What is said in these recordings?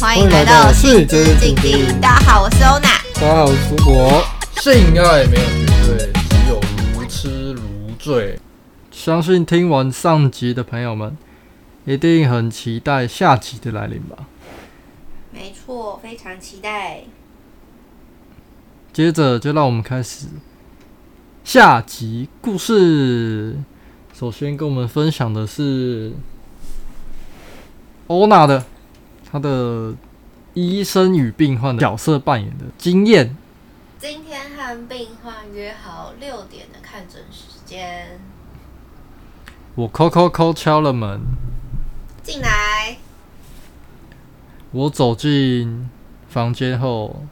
欢迎来到性之静静。大家好，我是欧娜。大家好，我是苏博。性爱没有绝对，只有如痴如醉。相信听完上集的朋友们，一定很期待下集的来临吧？没错，非常期待。接着就让我们开始下集故事。首先跟我们分享的是欧娜的她的医生与病患的角色扮演的经验。今天和病患约好六点的看诊时间。我敲敲敲敲了门，进来。我走进房间后，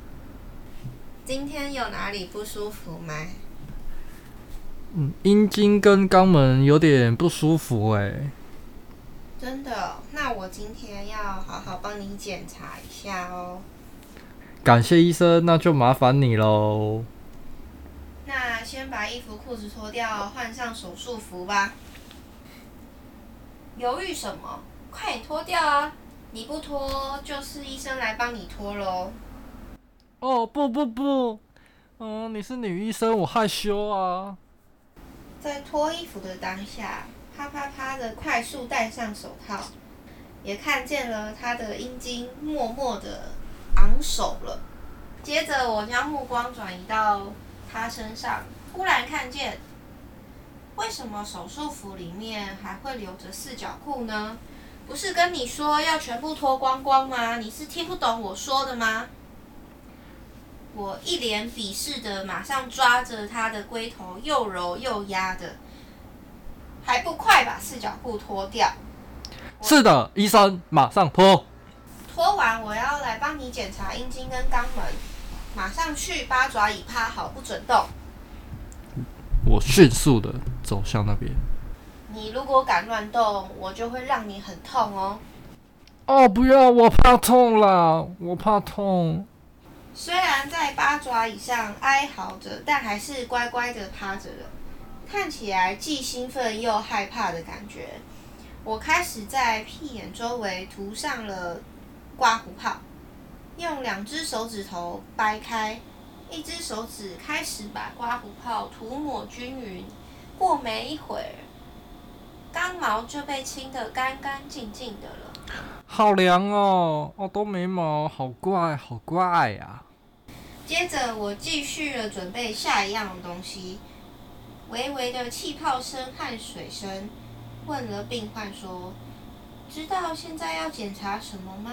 今天有哪里不舒服吗？嗯，阴茎跟肛门有点不舒服哎、欸。真的？那我今天要好好帮你检查一下哦。感谢医生，那就麻烦你喽。那先把衣服裤子脱掉，换上手术服吧。犹豫什么？快点脱掉啊！你不脱，就是医生来帮你脱喽。哦，不不不，嗯，你是女医生，我害羞啊。在脱衣服的当下，啪啪啪的快速戴上手套，也看见了他的阴茎默默的昂首了。接着，我将目光转移到他身上，忽然看见，为什么手术服里面还会留着四角裤呢？不是跟你说要全部脱光光吗？你是听不懂我说的吗？我一脸鄙视的，马上抓着他的龟头，又揉又压的，还不快把四角裤脱掉？是的，医生，马上脱。脱完，我要来帮你检查阴茎跟肛门，马上去，八爪椅趴好，不准动。我迅速的走向那边。你如果敢乱动，我就会让你很痛哦。哦，不要，我怕痛啦，我怕痛。虽然在八爪椅上哀嚎着，但还是乖乖的趴着了，看起来既兴奋又害怕的感觉。我开始在屁眼周围涂上了刮胡泡，用两只手指头掰开，一只手指开始把刮胡泡涂抹均匀。过没一会儿，刚毛就被清得干干净净的了。好凉哦，哦，都没毛，好怪，好怪呀、啊。接着我继续了准备下一样东西，微微的气泡声和水声，问了病患说：“知道现在要检查什么吗？”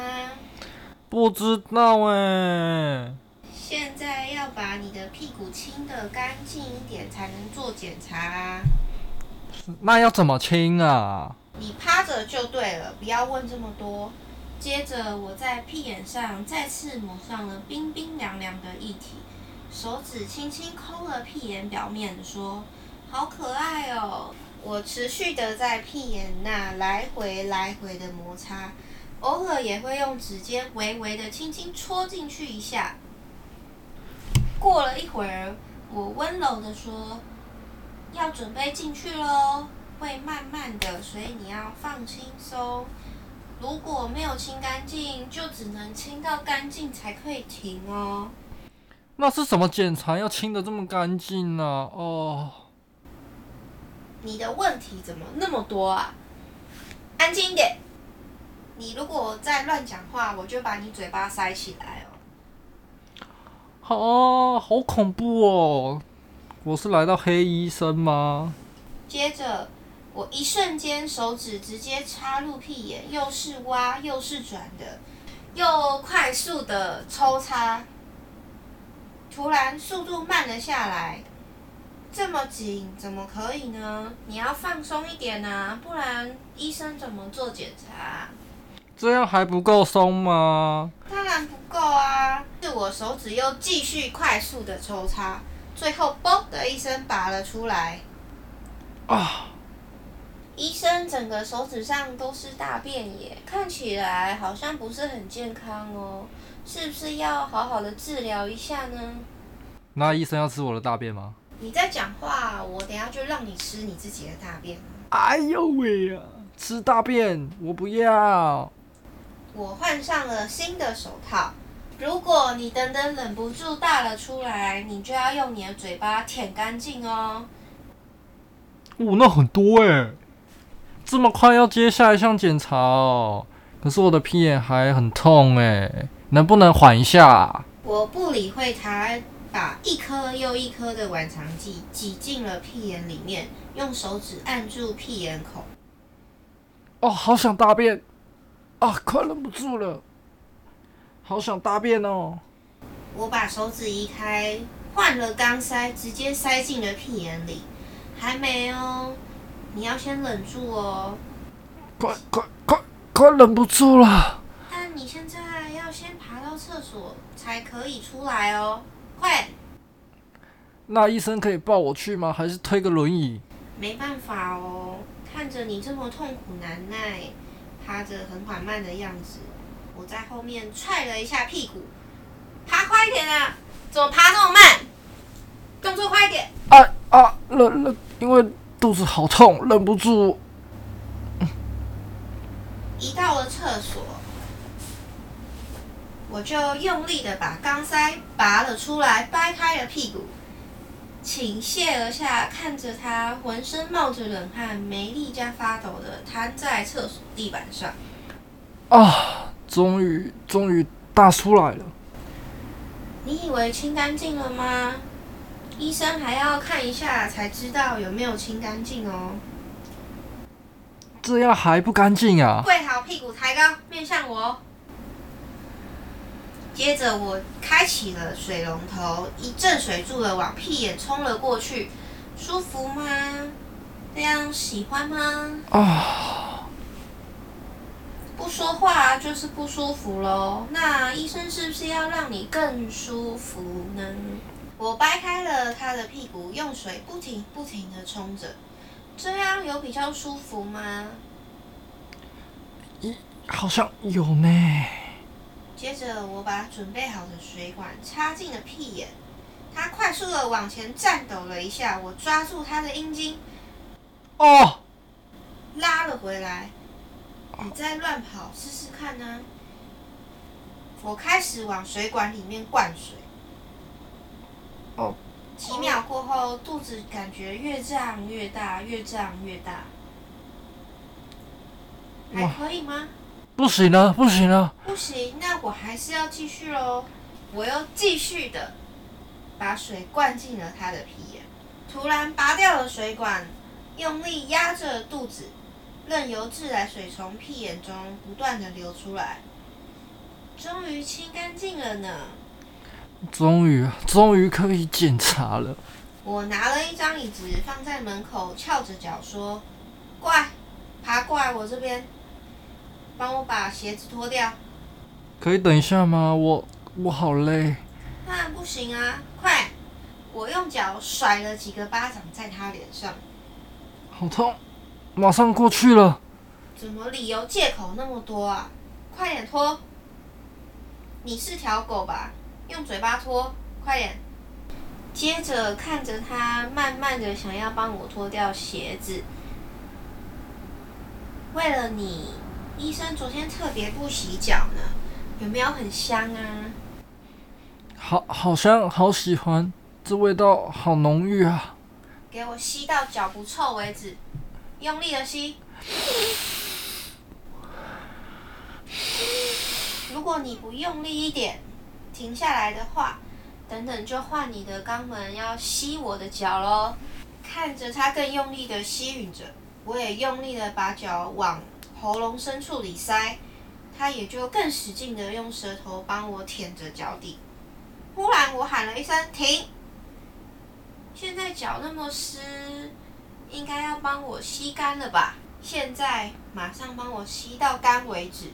不知道哎。现在要把你的屁股清得干净一点，才能做检查啊。那要怎么清啊？你趴着就对了，不要问这么多。接着我在屁眼上再次抹上了冰冰凉凉的液体，手指轻轻抠了屁眼表面，说：“好可爱哦。”我持续的在屁眼那来回来回的摩擦，偶尔也会用指尖微微的轻轻戳进去一下。过了一会儿，我温柔的说：“要准备进去喽。”会慢慢的，所以你要放轻松。如果没有清干净，就只能清到干净才可以停哦。那是什么检查要清的这么干净呢？哦，你的问题怎么那么多啊？安静一点！你如果再乱讲话，我就把你嘴巴塞起来哦。啊，好恐怖哦！我是来到黑医生吗？接着。我一瞬间手指直接插入屁眼，又是挖又是转的，又快速的抽插，突然速度慢了下来。这么紧怎么可以呢？你要放松一点啊，不然医生怎么做检查？这样还不够松吗？当然不够啊！是我手指又继续快速的抽插，最后嘣的一声拔了出来。啊！医生整个手指上都是大便耶，看起来好像不是很健康哦，是不是要好好的治疗一下呢？那医生要吃我的大便吗？你在讲话，我等下就让你吃你自己的大便。哎呦喂呀！吃大便，我不要。我换上了新的手套。如果你等等忍不住大了出来，你就要用你的嘴巴舔干净哦。哦，那很多哎，这么快要接下一项检查哦？可是我的屁眼还很痛哎，能不能缓一下？我不理会他，把一颗又一颗的软肠剂挤进了屁眼里面，用手指按住屁眼口。哦，好想大便啊，快忍不住了，好想大便哦！我把手指移开，换了钢塞，直接塞进了屁眼里。还没哦，你要先忍住哦。快快快快忍不住了！但你现在要先爬到厕所才可以出来哦，快！那医生可以抱我去吗？还是推个轮椅？没办法哦。看着你这么痛苦难耐，趴着很缓慢的样子，我在后面踹了一下屁股，爬快一点啊！怎么爬那么慢？动作快一点！啊啊，忍忍，因为肚子好痛，忍不住。一到了厕所，我就用力的把钢塞拔了出来，掰开了屁股。倾泻而下，看着他浑身冒着冷汗、没力加发抖的瘫在厕所地板上。啊！终于，终于大出来了。你以为清干净了吗？医生还要看一下才知道有没有清干净哦。这样还不干净啊？跪好，屁股抬高，面向我。接着我开启了水龙头，一阵水柱的往屁眼冲了过去，舒服吗？这样喜欢吗？啊！不说话就是不舒服喽。那医生是不是要让你更舒服呢？我掰开了他的屁股，用水不停不停的冲着，这样有比较舒服吗？咦好像有呢。接着，我把准备好的水管插进了屁眼，他快速的往前颤抖了一下，我抓住他的阴茎，哦，拉了回来。你再乱跑试试看呢？我开始往水管里面灌水。哦。几秒过后，肚子感觉越胀越大，越胀越大。还可以吗？不行了，不行了！不行，那我还是要继续喽。我又继续的把水灌进了他的屁眼，突然拔掉了水管，用力压着肚子，任由自来水从屁眼中不断的流出来。终于清干净了呢！终于，终于可以检查了。我拿了一张椅子放在门口，翘着脚说：“过来，爬过来我这边。”帮我把鞋子脱掉，可以等一下吗？我我好累。那不行啊！快！我用脚甩了几个巴掌在他脸上，好痛！马上过去了。怎么理由借口那么多啊？快点脱！你是条狗吧？用嘴巴脱，快点！接着看着他慢慢的想要帮我脱掉鞋子，为了你。医生昨天特别不洗脚呢，有没有很香啊？好，好香，好喜欢，这味道好浓郁啊！给我吸到脚不臭为止，用力的吸。如果你不用力一点，停下来的话，等等就换你的肛门要吸我的脚喽。看着他更用力的吸吮着，我也用力的把脚往。喉咙深处里塞，他也就更使劲的用舌头帮我舔着脚底。忽然，我喊了一声“停”，现在脚那么湿，应该要帮我吸干了吧？现在马上帮我吸到干为止。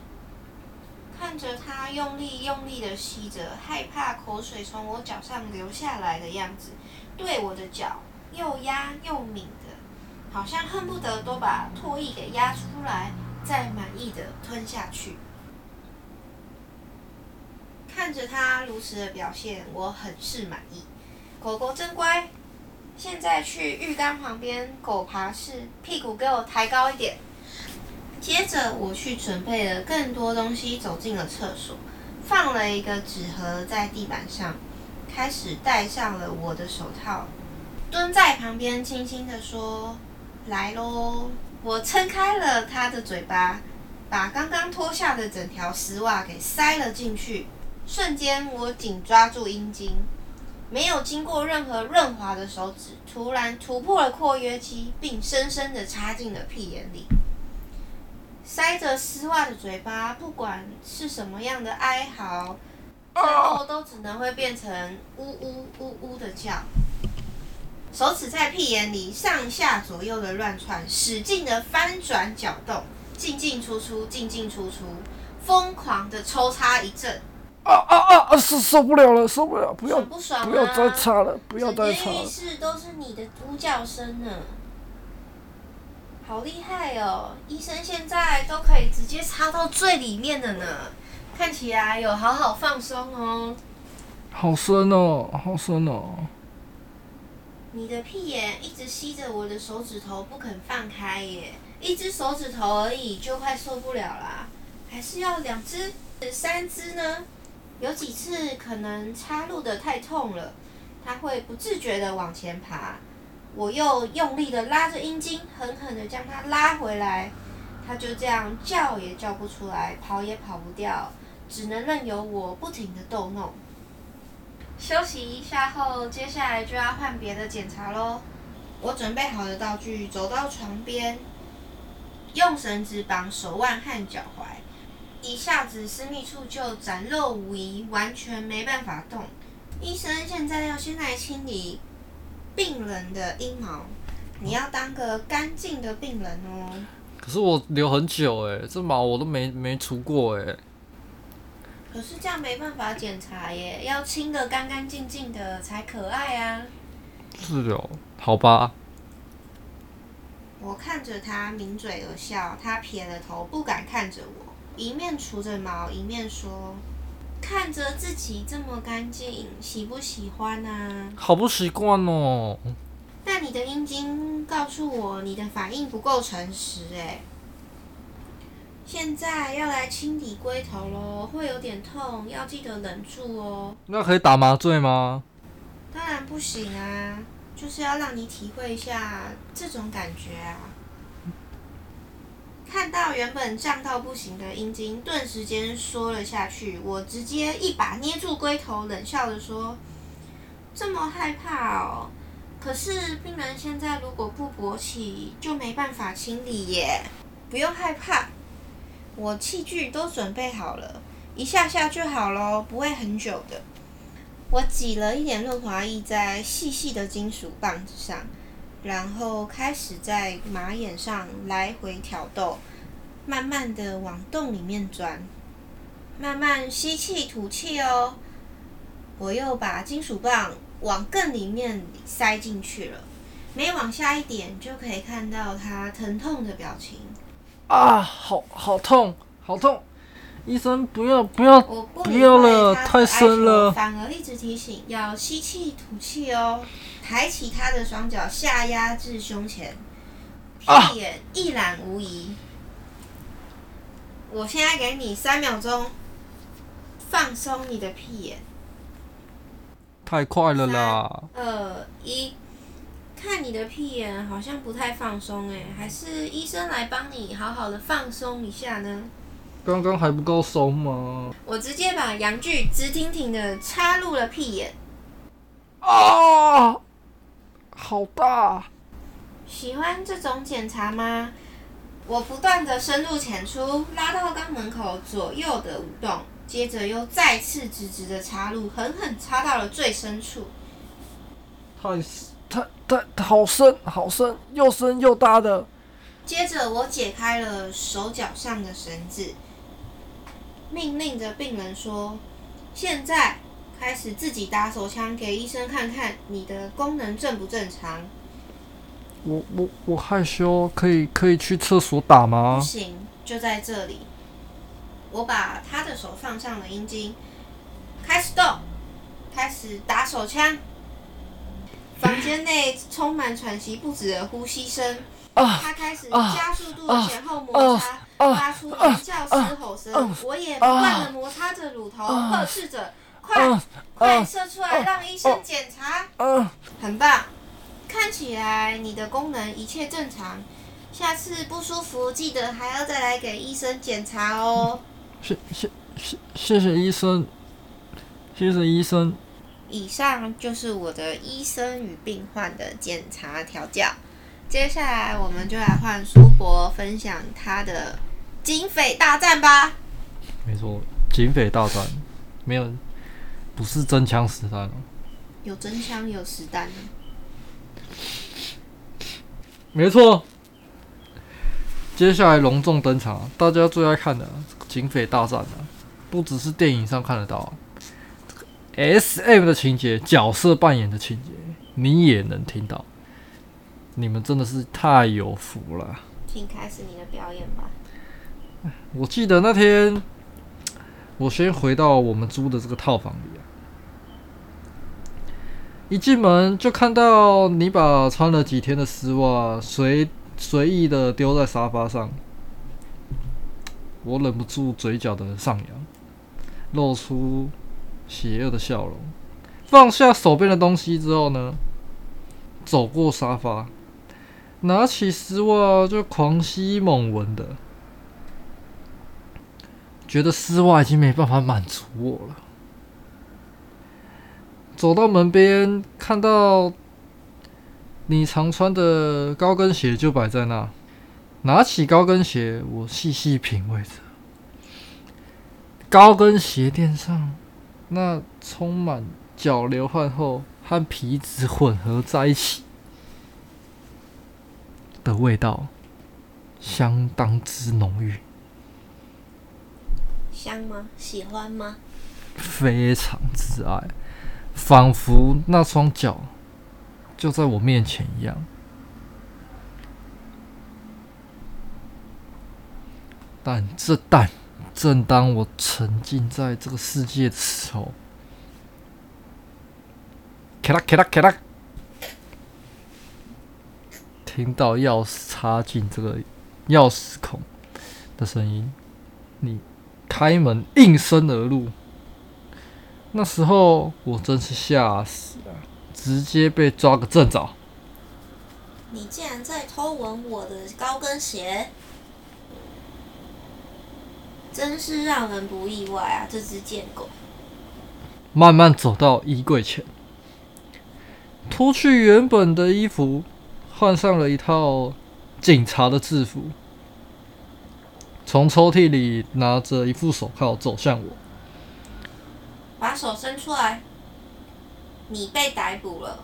看着他用力用力的吸着，害怕口水从我脚上流下来的样子，对我的脚又压又抿的，好像恨不得都把唾液给压出来。再满意的吞下去，看着他如此的表现，我很是满意。狗狗真乖，现在去浴缸旁边狗爬式，屁股给我抬高一点。接着我去准备了更多东西，走进了厕所，放了一个纸盒在地板上，开始戴上了我的手套，蹲在旁边轻轻地说：“来喽。”我撑开了他的嘴巴，把刚刚脱下的整条丝袜给塞了进去。瞬间，我紧抓住阴茎，没有经过任何润滑的手指，突然突破了括约肌，并深深地插进了屁眼里。塞着丝袜的嘴巴，不管是什么样的哀嚎，最后都只能会变成呜呜呜呜的叫。手指在屁眼里上下左右的乱窜，使劲的翻转搅动，进进出出，进进出出，疯狂的抽插一阵。啊啊啊！受受不了了，受不了！不要不爽不爽，不要再插了，不要再插了。整间浴室都是你的呼叫声呢，好厉害哦！医生现在都可以直接插到最里面的呢，看起来有好好放松哦。好深哦，好深哦。你的屁眼一直吸着我的手指头不肯放开耶，一只手指头而已就快受不了啦，还是要两只、三只呢？有几次可能插入的太痛了，它会不自觉的往前爬，我又用力的拉着阴茎，狠狠的将它拉回来，它就这样叫也叫不出来，跑也跑不掉，只能任由我不停的逗弄。休息一下后，接下来就要换别的检查喽。我准备好的道具，走到床边，用绳子绑手腕和脚踝，一下子私密处就展露无遗，完全没办法动。医生现在要先来清理病人的阴毛，你要当个干净的病人哦。可是我留很久诶，这毛我都没没除过诶。可是这样没办法检查耶，要清的干干净净的才可爱啊。是哦，好吧。我看着他抿嘴而笑，他撇了头，不敢看着我，一面除着毛，一面说：“看着自己这么干净，喜不喜欢啊？”好不习惯哦。但你的阴茎告诉我，你的反应不够诚实诶。现在要来清理龟头喽，会有点痛，要记得忍住哦。那可以打麻醉吗？当然不行啊，就是要让你体会一下这种感觉啊。看到原本胀到不行的阴茎，顿时间缩了下去，我直接一把捏住龟头，冷笑着说：“这么害怕哦？可是病人现在如果不勃起，就没办法清理耶。不用害怕。”我器具都准备好了，一下下就好咯，不会很久的。我挤了一点润滑液在细细的金属棒子上，然后开始在马眼上来回挑逗，慢慢的往洞里面钻，慢慢吸气吐气哦。我又把金属棒往更里面塞进去了，每往下一点就可以看到它疼痛的表情。啊，好好痛，好痛！医生，不要不要不，不要了，太深了。反而一直提醒要吸气吐气哦。抬起他的双脚，下压至胸前，屁眼一览无遗。我现在给你三秒钟，放松你的屁眼。太快了啦！二一。看你的屁眼好像不太放松哎，还是医生来帮你好好的放松一下呢？刚刚还不够松吗？我直接把阳具直挺挺的插入了屁眼。啊！好大！喜欢这种检查吗？我不断的深入浅出，拉到肛门口左右的舞动，接着又再次直直的插入，狠狠插到了最深处。太死。太太好深好深，又深又大的。接着我解开了手脚上的绳子，命令着病人说：“现在开始自己打手枪给医生看看，你的功能正不正常？”我我我害羞，可以可以去厕所打吗？不行，就在这里。我把他的手放上了阴茎，开始动，开始打手枪。房间内充满喘息不止的呼吸声。他开始加速度前后摩擦，发出尖叫嘶吼声。我也不断的摩擦着乳头，呵斥着：“快，快射出来，让医生检查。”很棒，看起来你的功能一切正常。下次不舒服，记得还要再来给医生检查哦。谢谢谢谢谢医生，谢谢医生。以上就是我的医生与病患的检查调教。接下来我们就来换苏博分享他的警匪大战吧。没错，警匪大战没有，不是真枪实弹哦。有真枪有实弹。没错。接下来隆重登场，大家最爱看的警匪大战啊，不只是电影上看得到，SM 的情节、角色扮演的情节，你也能听到。你们真的是太有福了！请开始你的表演吧。我记得那天，我先回到我们租的这个套房里，一进门就看到你把穿了几天的丝袜随随意的丢在沙发上，我忍不住嘴角的上扬，露出邪恶的笑容，放下手边的东西之后呢，走过沙发。拿起丝袜就狂吸猛闻的，觉得丝袜已经没办法满足我了。走到门边，看到你常穿的高跟鞋就摆在那，拿起高跟鞋，我细细品味着高跟鞋垫上那充满脚流汗后和皮质混合在一起。的味道相当之浓郁，香吗？喜欢吗？非常之爱，仿佛那双脚就在我面前一样。但这但正当我沉浸在这个世界的时候，咔啦咔啦咔啦。听到钥匙插进这个钥匙孔的声音，你开门应声而入。那时候我真是吓死了，直接被抓个正着。你竟然在偷闻我的高跟鞋，真是让人不意外啊！这只贱狗。慢慢走到衣柜前，脱去原本的衣服。换上了一套警察的制服，从抽屉里拿着一副手铐走向我。把手伸出来，你被逮捕了。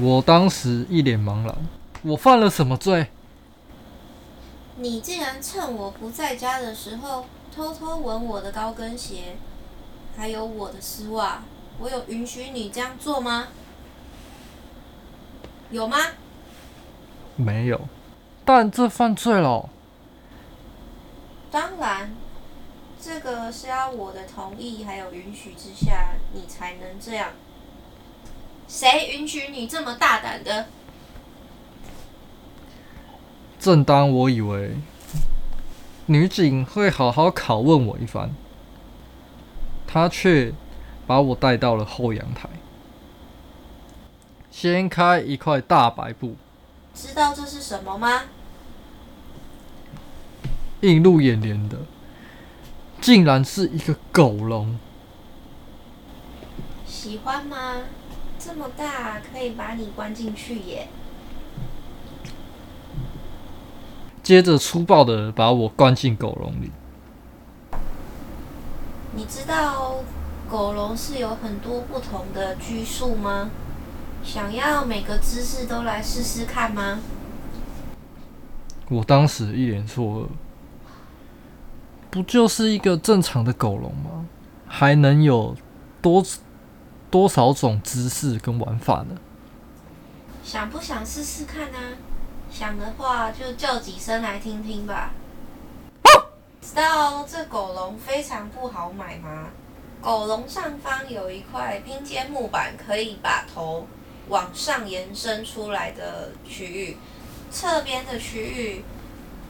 我当时一脸茫然，我犯了什么罪？你竟然趁我不在家的时候偷偷闻我的高跟鞋，还有我的丝袜，我有允许你这样做吗？有吗？没有，但这犯罪了。当然，这个是要我的同意还有允许之下，你才能这样。谁允许你这么大胆的？正当我以为女警会好好拷问我一番，她却把我带到了后阳台，掀开一块大白布。知道这是什么吗？映入眼帘的，竟然是一个狗笼。喜欢吗？这么大，可以把你关进去耶。接着粗暴的把我关进狗笼里。你知道狗笼是有很多不同的拘束吗？想要每个姿势都来试试看吗？我当时一脸错愕，不就是一个正常的狗笼吗？还能有多多少种姿势跟玩法呢？想不想试试看呢？想的话就叫几声来听听吧。知道这狗笼非常不好买吗？狗笼上方有一块拼接木板，可以把头往上延伸出来的区域，侧边的区域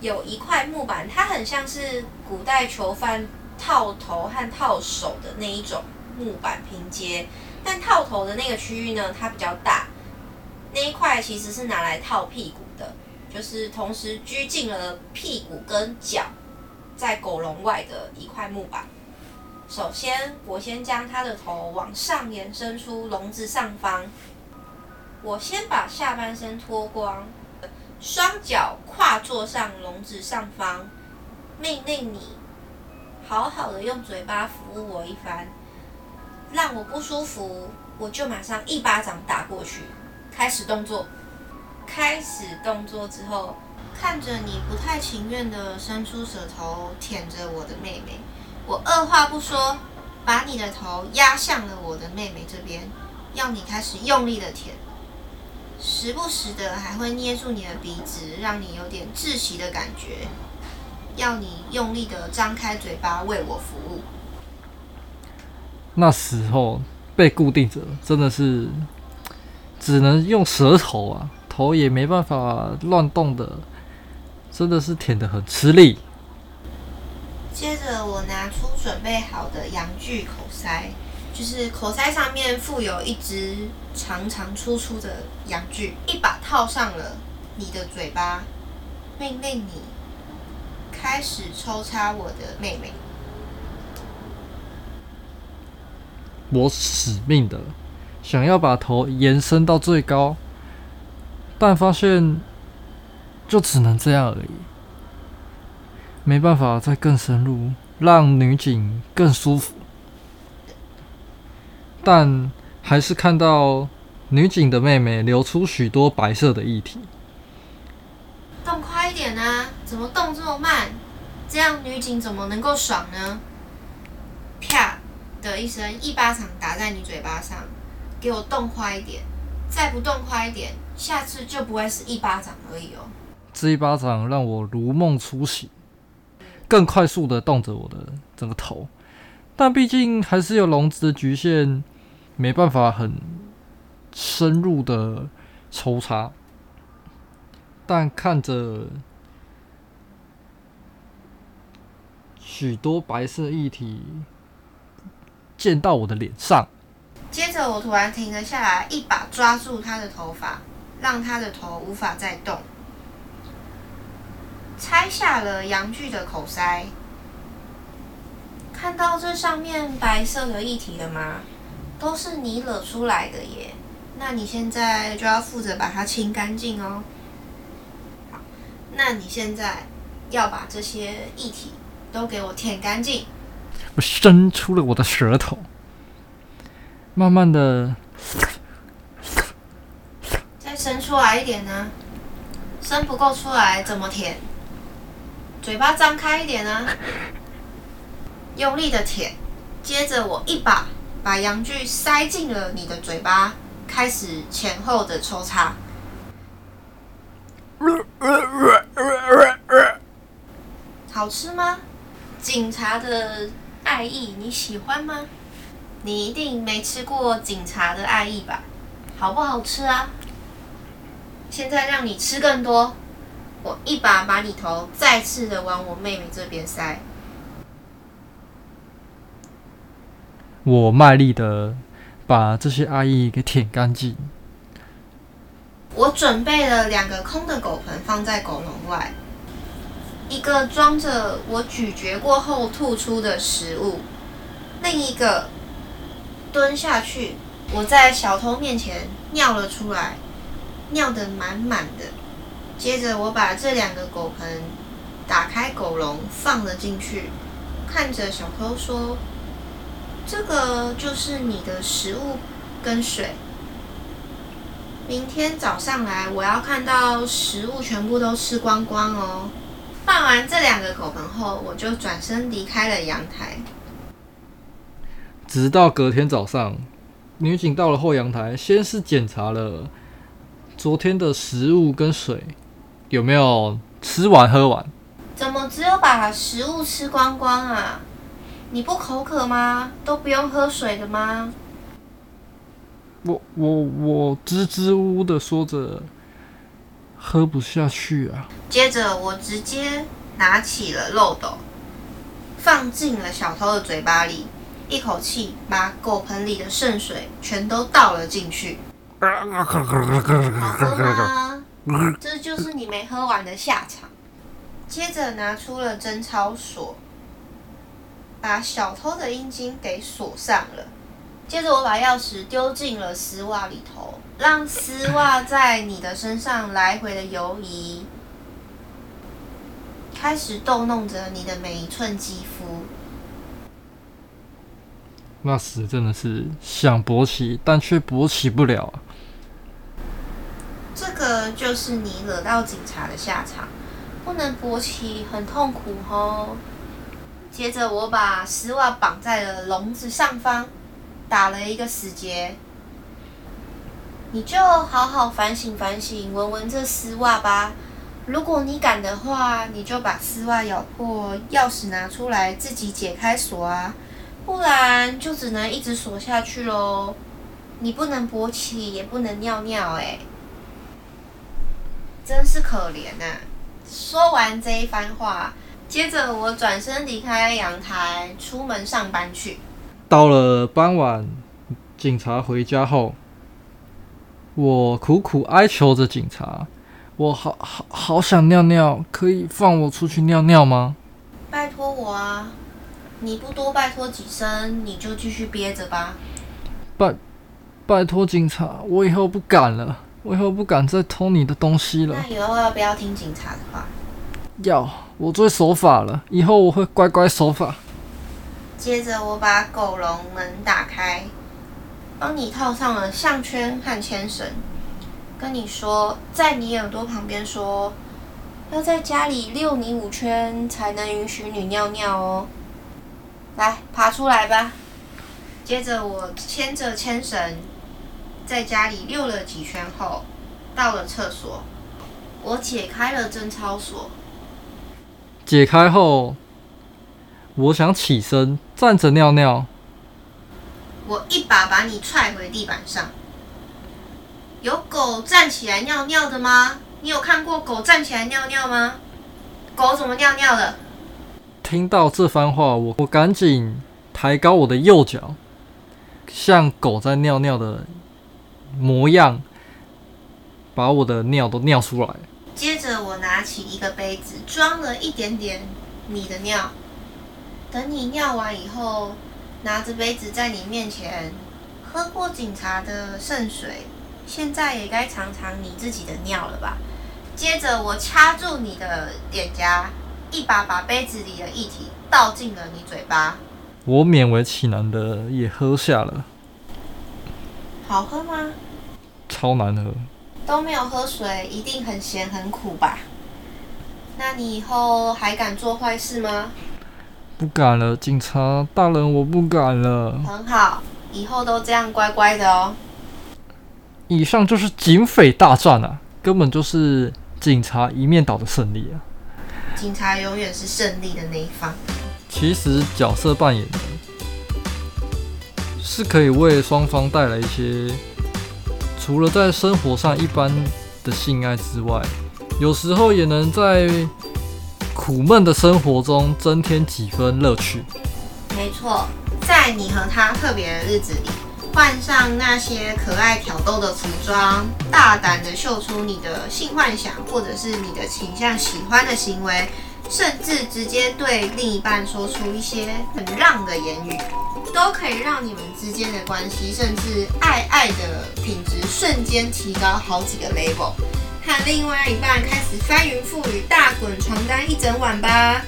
有一块木板，它很像是古代囚犯套头和套手的那一种木板拼接，但套头的那个区域呢，它比较大，那一块其实是拿来套屁股的，就是同时拘禁了屁股跟脚在狗笼外的一块木板。首先，我先将它的头往上延伸出笼子上方。我先把下半身脱光，双脚跨坐上笼子上方，命令你好好的用嘴巴服务我一番。让我不舒服，我就马上一巴掌打过去。开始动作。开始动作之后，看着你不太情愿的伸出舌头舔着我的妹妹。我二话不说，把你的头压向了我的妹妹这边，要你开始用力的舔，时不时的还会捏住你的鼻子，让你有点窒息的感觉，要你用力的张开嘴巴为我服务。那时候被固定着，真的是只能用舌头啊，头也没办法乱动的，真的是舔的很吃力。接着，我拿出准备好的阳具口塞，就是口塞上面附有一只长长粗粗的阳具，一把套上了你的嘴巴，命令你开始抽插我的妹妹。我死命的想要把头延伸到最高，但发现就只能这样而已。没办法再更深入，让女警更舒服，但还是看到女警的妹妹流出许多白色的液体。快点啊！怎么动这么慢？这样女警怎么能够爽呢？啪的一声，一巴掌打在你嘴巴上，给我动快一点！再不动快一点，下次就不会是一巴掌而已哦。这一巴掌让我如梦初醒。更快速的动着我的整个头，但毕竟还是有笼子的局限，没办法很深入的抽插。但看着许多白色液体溅到我的脸上，接着我突然停了下来，一把抓住他的头发，让他的头无法再动。拆下了阳具的口塞，看到这上面白色的液体了吗？都是你惹出来的耶！那你现在就要负责把它清干净哦。好，那你现在要把这些液体都给我舔干净。我伸出了我的舌头，慢慢的，再伸出来一点呢？伸不够出来怎么舔？嘴巴张开一点啊，用力的舔，接着我一把把阳具塞进了你的嘴巴，开始前后的抽插。好吃吗？警察的爱意你喜欢吗？你一定没吃过警察的爱意吧？好不好吃啊？现在让你吃更多。我一把把你头再次的往我妹妹这边塞，我卖力的把这些爱意给舔干净。我准备了两个空的狗盆放在狗笼外，一个装着我咀嚼过后吐出的食物，另一个蹲下去，我在小偷面前尿了出来，尿得满满的。接着，我把这两个狗盆打开，狗笼放了进去，看着小偷说：“这个就是你的食物跟水。明天早上来，我要看到食物全部都吃光光哦。”放完这两个狗盆后，我就转身离开了阳台。直到隔天早上，女警到了后阳台，先是检查了昨天的食物跟水。有没有吃完喝完？怎么只有把食物吃光光啊？你不口渴吗？都不用喝水的吗？我我我支支吾吾的说着，喝不下去啊。接着我直接拿起了漏斗，放进了小偷的嘴巴里，一口气把狗盆里的圣水全都倒了进去。好喝吗？这就是你没喝完的下场。接着拿出了贞操锁，把小偷的阴茎给锁上了。接着我把钥匙丢进了丝袜里头，让丝袜在你的身上来回的游移，开始逗弄着你的每一寸肌肤。那时真的是想勃起，但却勃起不了。这个就是你惹到警察的下场。不能勃起，很痛苦哦。接着，我把丝袜绑在了笼子上方，打了一个死结。你就好好反省反省，闻闻这丝袜吧。如果你敢的话，你就把丝袜咬破，钥匙拿出来，自己解开锁啊。不然就只能一直锁下去喽。你不能勃起，也不能尿尿，哎，真是可怜呐、啊。说完这一番话，接着我转身离开阳台，出门上班去。到了傍晚，警察回家后，我苦苦哀求着警察：“我好好好想尿尿，可以放我出去尿尿吗？”拜托我啊！你不多拜托几声，你就继续憋着吧。拜拜托警察，我以后不敢了。我以后不敢再偷你的东西了。那以后要不要听警察的话？要，我最守法了。以后我会乖乖守法。接着我把狗笼门打开，帮你套上了项圈和牵绳，跟你说，在你耳朵旁边说，要在家里遛你五圈才能允许你尿尿哦。来，爬出来吧。接着我牵着牵绳。在家里溜了几圈后，到了厕所，我解开了贞操锁。解开后，我想起身站着尿尿。我一把把你踹回地板上。有狗站起来尿尿的吗？你有看过狗站起来尿尿吗？狗怎么尿尿的？听到这番话，我我赶紧抬高我的右脚，像狗在尿尿的。模样，把我的尿都尿出来。接着，我拿起一个杯子，装了一点点你的尿。等你尿完以后，拿着杯子在你面前喝过警察的圣水，现在也该尝尝你自己的尿了吧？接着，我掐住你的脸颊，一把把杯子里的液体倒进了你嘴巴。我勉为其难的也喝下了。好喝吗？超难喝。都没有喝水，一定很咸很苦吧？那你以后还敢做坏事吗？不敢了，警察大人，我不敢了。很好，以后都这样乖乖的哦。以上就是警匪大战啊，根本就是警察一面倒的胜利啊！警察永远是胜利的那一方。其实角色扮演。是可以为双方带来一些，除了在生活上一般的性爱之外，有时候也能在苦闷的生活中增添几分乐趣。没错，在你和他特别的日子里，换上那些可爱挑逗的服装，大胆的秀出你的性幻想，或者是你的倾向、喜欢的行为。甚至直接对另一半说出一些很让的言语，都可以让你们之间的关系，甚至爱爱的品质瞬间提高好几个 level。和另外一半开始翻云覆雨、大滚床单一整晚吧。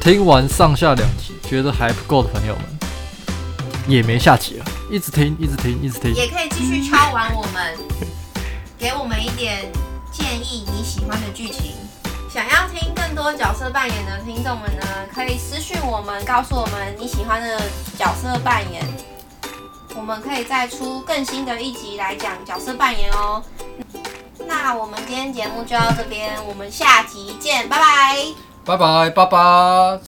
听完上下两集，觉得还不够的朋友们，也没下集了，一直听，一直听，一直听，也可以继续敲完我们，给我们一点建议，你喜欢的剧情。想要听更多角色扮演的听众们呢，可以私讯我们，告诉我们你喜欢的角色扮演，我们可以再出更新的一集来讲角色扮演哦。那我们今天节目就到这边，我们下集见，拜拜，拜拜，拜拜。